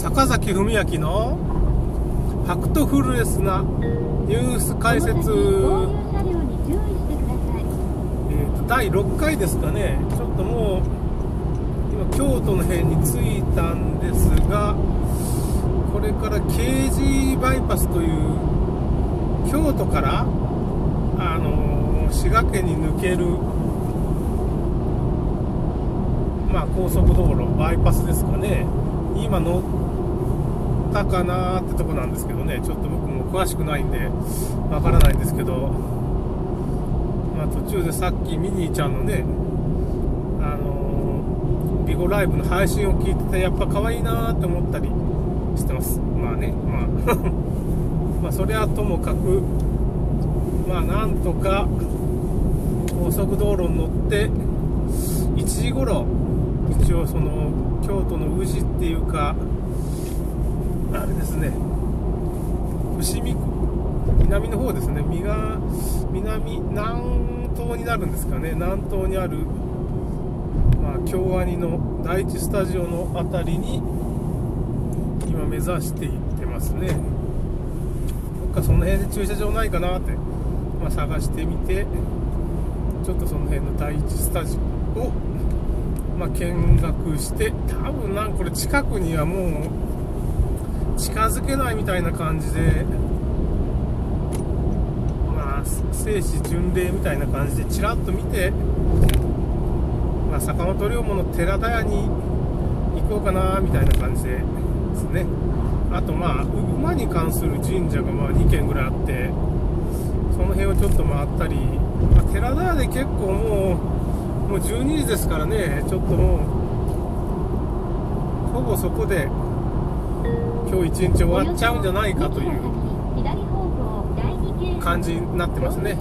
坂崎文明のファクトフルエスなニュース解説、えーと、第6回ですかね。ちょっともう今京都の辺に着いたんですがこれから京寺バイパスという京都からあの、滋賀県に抜けるまあ、高速道路バイパスですかね。今乗ったかなってとこなんですけどねちょっと僕も詳しくないんでわからないんですけど、まあ、途中でさっきミニーちゃんのねあのー、ビゴライブの配信を聞いててやっぱ可愛いなって思ったりしてます。まあねまあ。まあそれはともかくまあなんとか高速道路に乗って1時頃一応その京都の宇治っていうかあれですね。伏見区南の方ですね。南南南東になるんですかね。南東にある、まあ、京アニの第一スタジオの辺りに今目指していってますね。どっかその辺で駐車場ないかなって、まあ、探してみてちょっとその辺の第一スタジオをまあ、見学して多分なんこれ近くにはもう近づけないみたいな感じでまあ聖子巡礼みたいな感じでちらっと見て、まあ、坂本龍馬の寺田屋に行こうかなみたいな感じでですね。あとまあ馬に関する神社がまあ2軒ぐらいあってその辺をちょっと回ったり、まあ、寺田屋で結構もうもう12時ですからねちょっともうほぼそこで今日一日終わっちゃうんじゃないかという感じになってますね。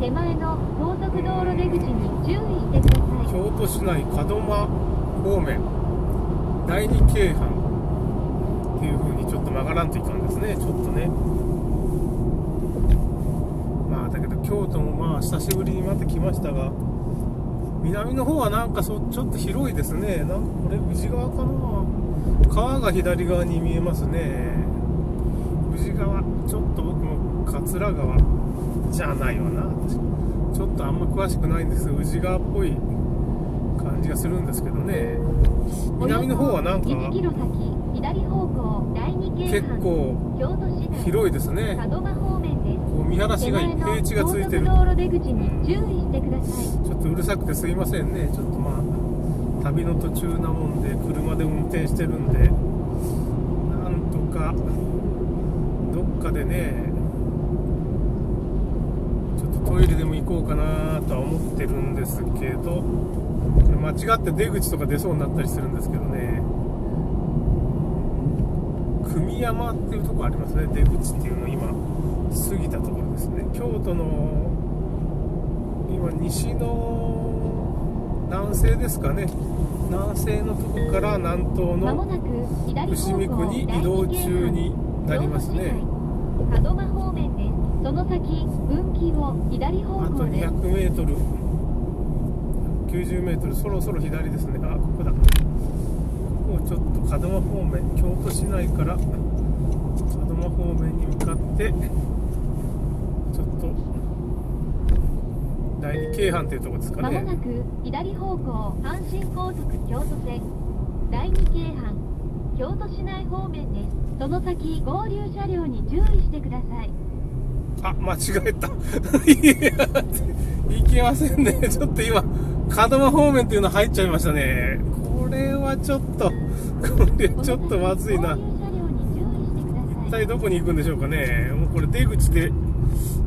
手前の高速道路出口に注意してください京都市内門真方面。第二京阪っていう風にちょっと曲がらんといかんですね。ちょっとね。まあだけど京都もまあ久しぶりにまた来ましたが南の方はなんかそちょっと広いですね。なんかこれ宇治川かな？川が左側に見えますね。宇治川。ちょっと僕も桂川じゃないわな。ちょっとあんま詳しくないんです。宇治川っぽい感じがするんですけどね。南の方はなんか結構広いですね。見晴らしがいい。平地がついてる。ちょっとうるさくてすいませんね。ちょっとまあ旅の途中なもんで車で運転してるんでなんとかどっかでねちょっとトイレでも行こうかなとは思ってるんですけど間違って出口とか出そうになったりするんですけどね。組山っていうとこありますね出口っていうの今過ぎたところですね。京都の今西の南西ですかね。南西のとこから南東の伏見区に移動中になりますね。門真方面ですその先分岐を左方向あと 200m 90メートル。そろそろ左ですね。あここだ。ここをちょっと門真方面京都市内から門真方面に向かって第二京阪っていうところですかね。まもなく左方向阪神高速京都線。第二京阪京都市内方面です。その先合流車両に注意してください。あ間違えた。いけませんね。ちょっと今門真方面っていうの入っちゃいましたね。これはちょっとこれちょっとまずいな。一体どこに行くんでしょうかね。もうこれ出口で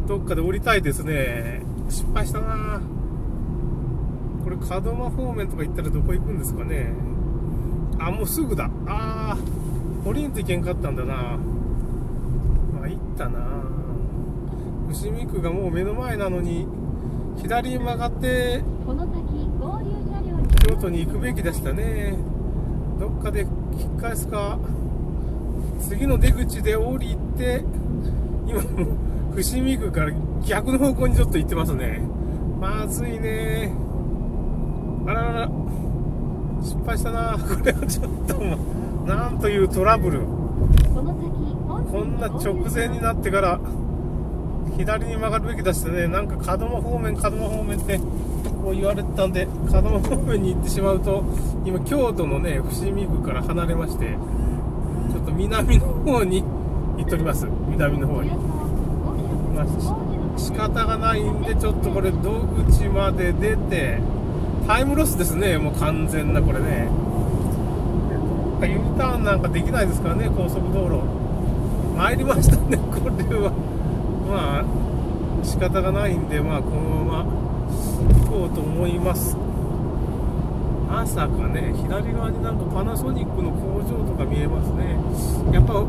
どっかで降りたいですね失敗したな。これ門真方面とか行ったらどこ行くんですかね。あもうすぐだ。ああ降りんといけんかったんだな。まあ行ったな。伏見区がもう目の前なのに左に曲がって京都に行くべきでしたね。どっかで引っ返すか。次の出口で降りて今も伏見区から逆の方向にちょっと行ってますね。まずいね。あららら。失敗したなこれはちょっともうなんというトラブルこんな直前になってから左に曲がるべきだしてねなんか門真方面門真方面ってこう言われてたんで門真方面に行ってしまうと今京都のね伏見区から離れましてちょっと南の方に行っております南の方にまあ仕方がないんでちょっとこれ道口まで出てタイムロスですね。もう完全なこれね。どっか U ターンなんかできないですからね高速道路。参りましたね これは。まあ仕方がないんでまあこのまま行こうと思います。まさかね左側になんかパナソニックの工場とか見えますね。やっぱ大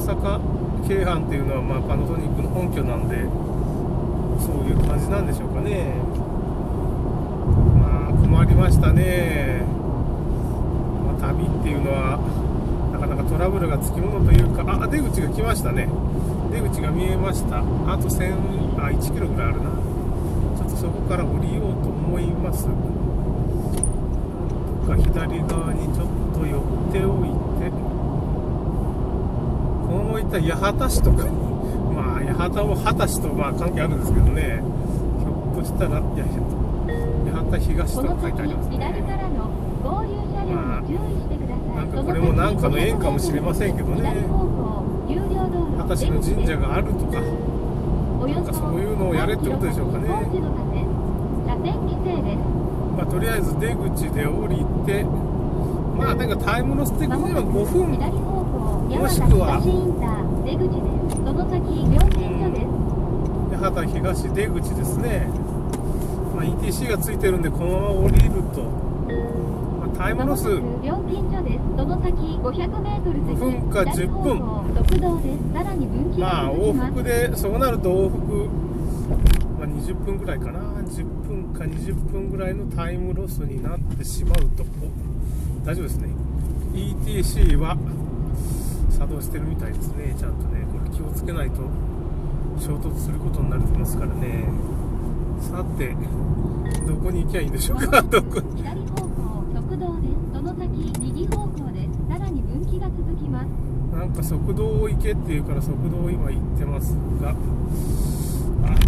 阪京阪っていうのはまあパナソニックの本拠なんでそういう感じなんでしょうかね。まあ困りましたね、まあ、旅っていうのはなかなかトラブルがつきものというかあ出口が来ましたね。出口が見えました。あと1000あ1キロぐらいあるな。ちょっとそこから降りようと思います。どっか左側にちょっと寄っておいて。このまま行ったら八幡市とかに八幡も畑市とまあ関係あるんですけどね。ひょっとしたらいや八幡東こと書いてありますね。らの合流車両に注意してください、なんかこれもなんかの縁かもしれませんけどね。二十歳の神社があるとかなんかそういうのをやれってことでしょうかね。まあ、とりあえず出口で降りてまあなんかタイムロス的には5分もしくは出口です。その先料金所です。八幡東出口ですね、まあ、ETC がついてるんでこのまま降りると、まあ、タイムロス。料金所です。その先500メートル先5分か10分。左方向独道です。さらに分岐まあ往復でそうなると往復、まあ、20分ぐらいかな。10分か20分ぐらいのタイムロスになってしまうと。お大丈夫ですね。ETC は作動してるみたいですね。ちゃんとねこれ気をつけないと衝突することになりますからね。さてどこに行きゃいいんでしょうか？どこに？左方向側道ですその先右方向ですさらに分岐が続きます。なんか速道を行けっていうから速道を今行ってますが。あ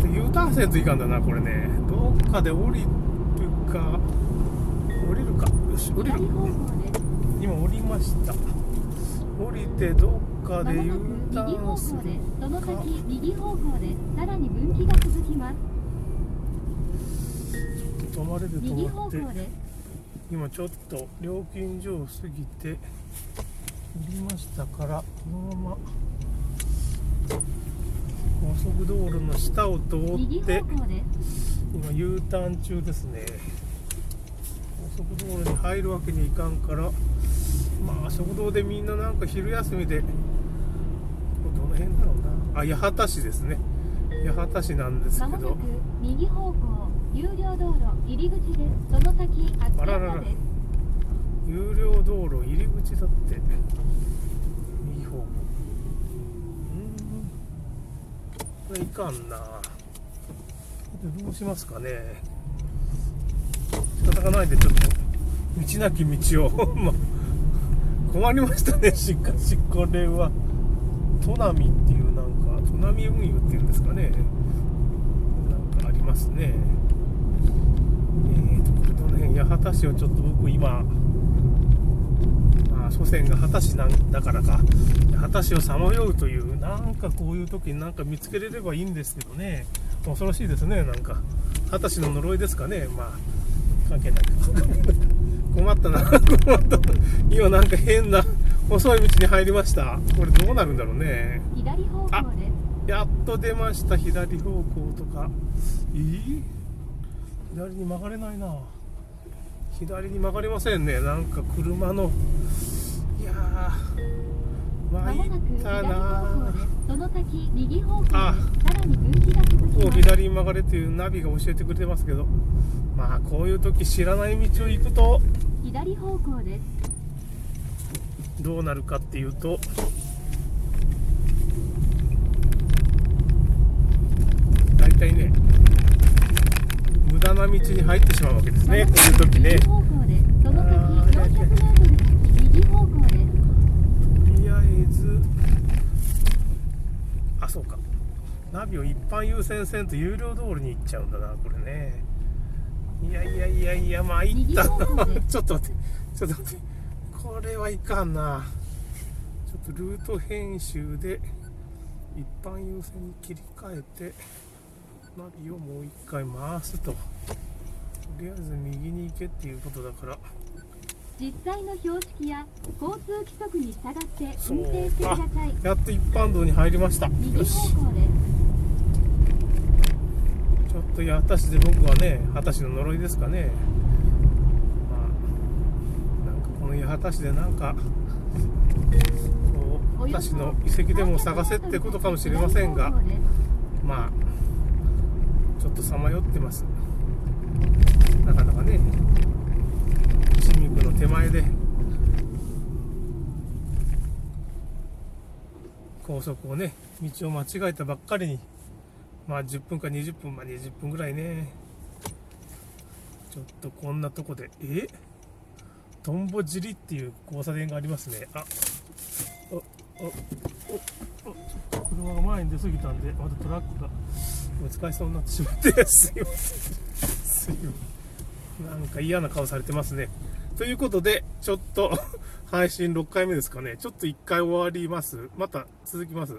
U ターンせんといかんだなこれね。どっかで降りるか。降りるか。よし降りる。今降りました降りてどっかで U タ右方向ですーンするその先右方向でさらに分岐が続きます止まれる右止まって方向で今ちょっと料金所を過ぎて降りましたからこのまま高速道路の下を通って今 U ターン中ですね高速道路に入るわけにいかんからまあ食堂でみんななんか昼休みでどの辺だろうな。あ八幡市ですね。八幡市なんですけど。右方向有料道路入り口ですその先あらららです。有料道路入り口だって。右方向。うん。これいかんな。でどうしますかね。仕方がないんでちょっと道なき道を。まあ困りましたね しかしこれは。砺波っていうなんか砺波運輸っていうんですかね。なんかありますね。えーとこれどの辺八幡市をちょっと僕今あ祖先が秦市なんだからか。秦市をさまようというなんかこういう時になんか見つけれればいいんですけどね。恐ろしいですねなんか。秦市の呪いですかね。まあ関係ない。困ったな困った今なんか変な細い道に入りました。これどうなるんだろうね。左方向で。すやっと出ました。左方向とか。いい左に曲がれないな。左に曲がれませんね。なんか車の。いやー参まもなくったなです。その先右方向さらに分岐が続こう左に曲がれっていうナビが教えてくれてますけど。まあこういう時知らない道を行くと。左方向です。どうなるかっていうと。大体ね無駄な道に入ってしまうわけですね。こういう時ね。右方向です。その先あそうか。ナビを一般優先線と有料道路に行っちゃうんだなこれね。いやいやいやいやまあ行ったな ちょっと待ってちょっと待って。これはいかんな。ちょっとルート編集で一般優先に切り替えてナビをもう一回回すと。とりあえず右に行けっていうことだから。実際の標識や交通規則に従って運転してください。やっと一般道に入りました。右よし。ちょっと八幡市で僕はね二十歳の呪いですかね。まあなんかこの八幡市でなんかこう私の遺跡でも探せってことかもしれませんがまあちょっとさまよってます。なかなかね市民区の手前で高速をね道を間違えたばっかりにまあ10分か20分まあ20分ぐらいね。ちょっとこんなとこでえ？トンボ尻っていう交差点がありますね。あおおおお車が前に出過ぎたんでまたトラックが難しそうになってしまってすいません。すいません。なんか嫌な顔されてますね。ということでちょっと 配信6回目ですかね。ちょっと1回終わります。また続きます。